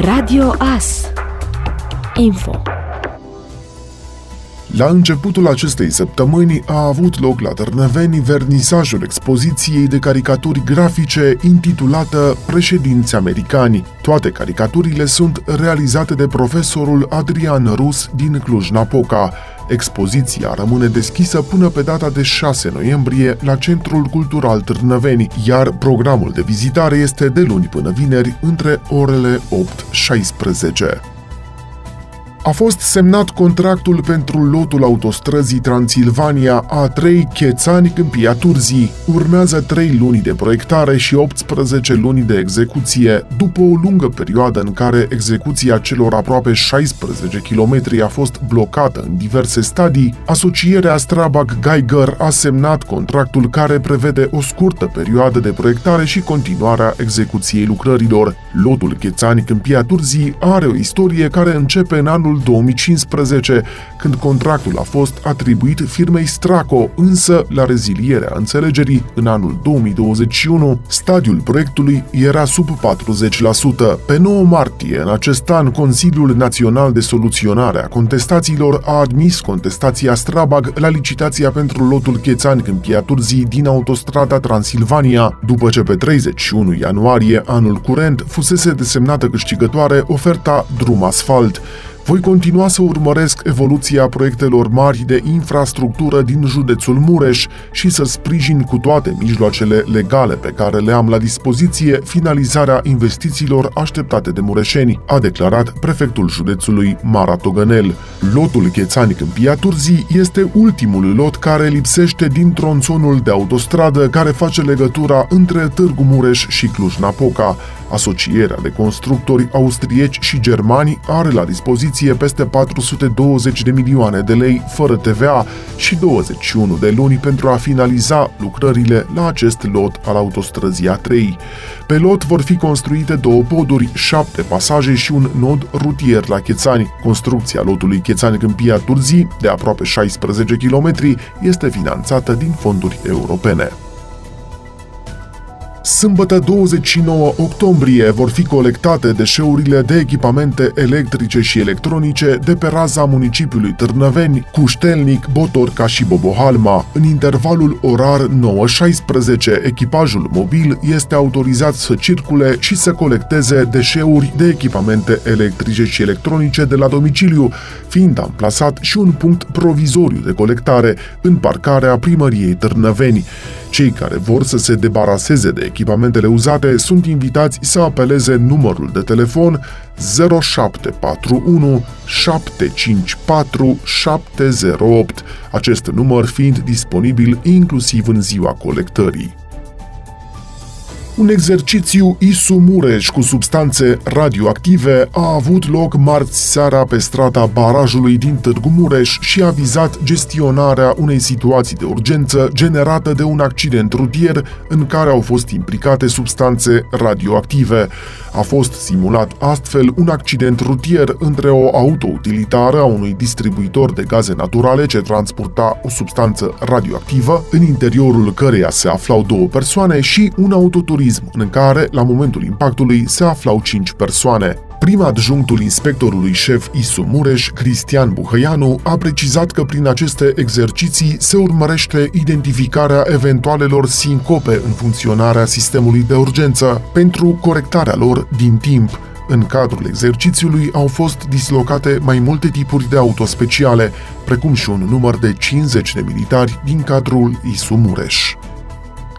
Radio AS Info la începutul acestei săptămâni a avut loc la Târnăveni vernisajul expoziției de caricaturi grafice intitulată Președinți americani. Toate caricaturile sunt realizate de profesorul Adrian Rus din Cluj-Napoca. Expoziția rămâne deschisă până pe data de 6 noiembrie la Centrul Cultural Târnăveni, iar programul de vizitare este de luni până vineri între orele 8-16 a fost semnat contractul pentru lotul autostrăzii Transilvania A3 Chețani Câmpia Turzii. Urmează 3 luni de proiectare și 18 luni de execuție, după o lungă perioadă în care execuția celor aproape 16 km a fost blocată în diverse stadii, asocierea Strabag Geiger a semnat contractul care prevede o scurtă perioadă de proiectare și continuarea execuției lucrărilor. Lotul Chețani Câmpia Turzii are o istorie care începe în anul anul 2015, când contractul a fost atribuit firmei Straco, însă la rezilierea înțelegerii în anul 2021, stadiul proiectului era sub 40%. Pe 9 martie în acest an, Consiliul Național de Soluționare a Contestațiilor a admis contestația Strabag la licitația pentru lotul Chețani Câmpia Turzii din autostrada Transilvania, după ce pe 31 ianuarie anul curent fusese desemnată câștigătoare oferta Drum Asfalt. Voi continua să urmăresc evoluția proiectelor mari de infrastructură din județul Mureș și să sprijin cu toate mijloacele legale pe care le am la dispoziție finalizarea investițiilor așteptate de mureșeni, a declarat prefectul județului Mara Togănel. Lotul Chețani Câmpia Turzii este ultimul lot care lipsește din tronțonul de autostradă care face legătura între Târgu Mureș și Cluj-Napoca. Asocierea de constructori austrieci și germani are la dispoziție peste 420 de milioane de lei fără TVA și 21 de luni pentru a finaliza lucrările la acest lot al autostrăzii A3. Pe lot vor fi construite două poduri, șapte pasaje și un nod rutier la Chețani. Construcția lotului Chețani-Câmpia Turzii, de aproape 16 km, este finanțată din fonduri europene. Sâmbătă 29 octombrie vor fi colectate deșeurile de echipamente electrice și electronice de pe raza municipiului Târnăveni, Cuștelnic, Botorca și Bobohalma. În intervalul orar 9-16, echipajul mobil este autorizat să circule și să colecteze deșeuri de echipamente electrice și electronice de la domiciliu, fiind amplasat și un punct provizoriu de colectare în parcarea primăriei Târnăveni. Cei care vor să se debaraseze de echipamentele uzate sunt invitați să apeleze numărul de telefon 0741 754 708, acest număr fiind disponibil inclusiv în ziua colectării. Un exercițiu Isu Mureș cu substanțe radioactive a avut loc marți seara pe strata barajului din Târgu Mureș și a vizat gestionarea unei situații de urgență generată de un accident rutier în care au fost implicate substanțe radioactive. A fost simulat astfel un accident rutier între o autoutilitară a unui distribuitor de gaze naturale ce transporta o substanță radioactivă, în interiorul căreia se aflau două persoane, și un autoturism în care, la momentul impactului, se aflau cinci persoane. Prim adjunctul inspectorului șef ISU Mureș, Cristian Buhăianu, a precizat că prin aceste exerciții se urmărește identificarea eventualelor sincope în funcționarea sistemului de urgență pentru corectarea lor din timp. În cadrul exercițiului au fost dislocate mai multe tipuri de auto speciale, precum și un număr de 50 de militari din cadrul ISU Mureș.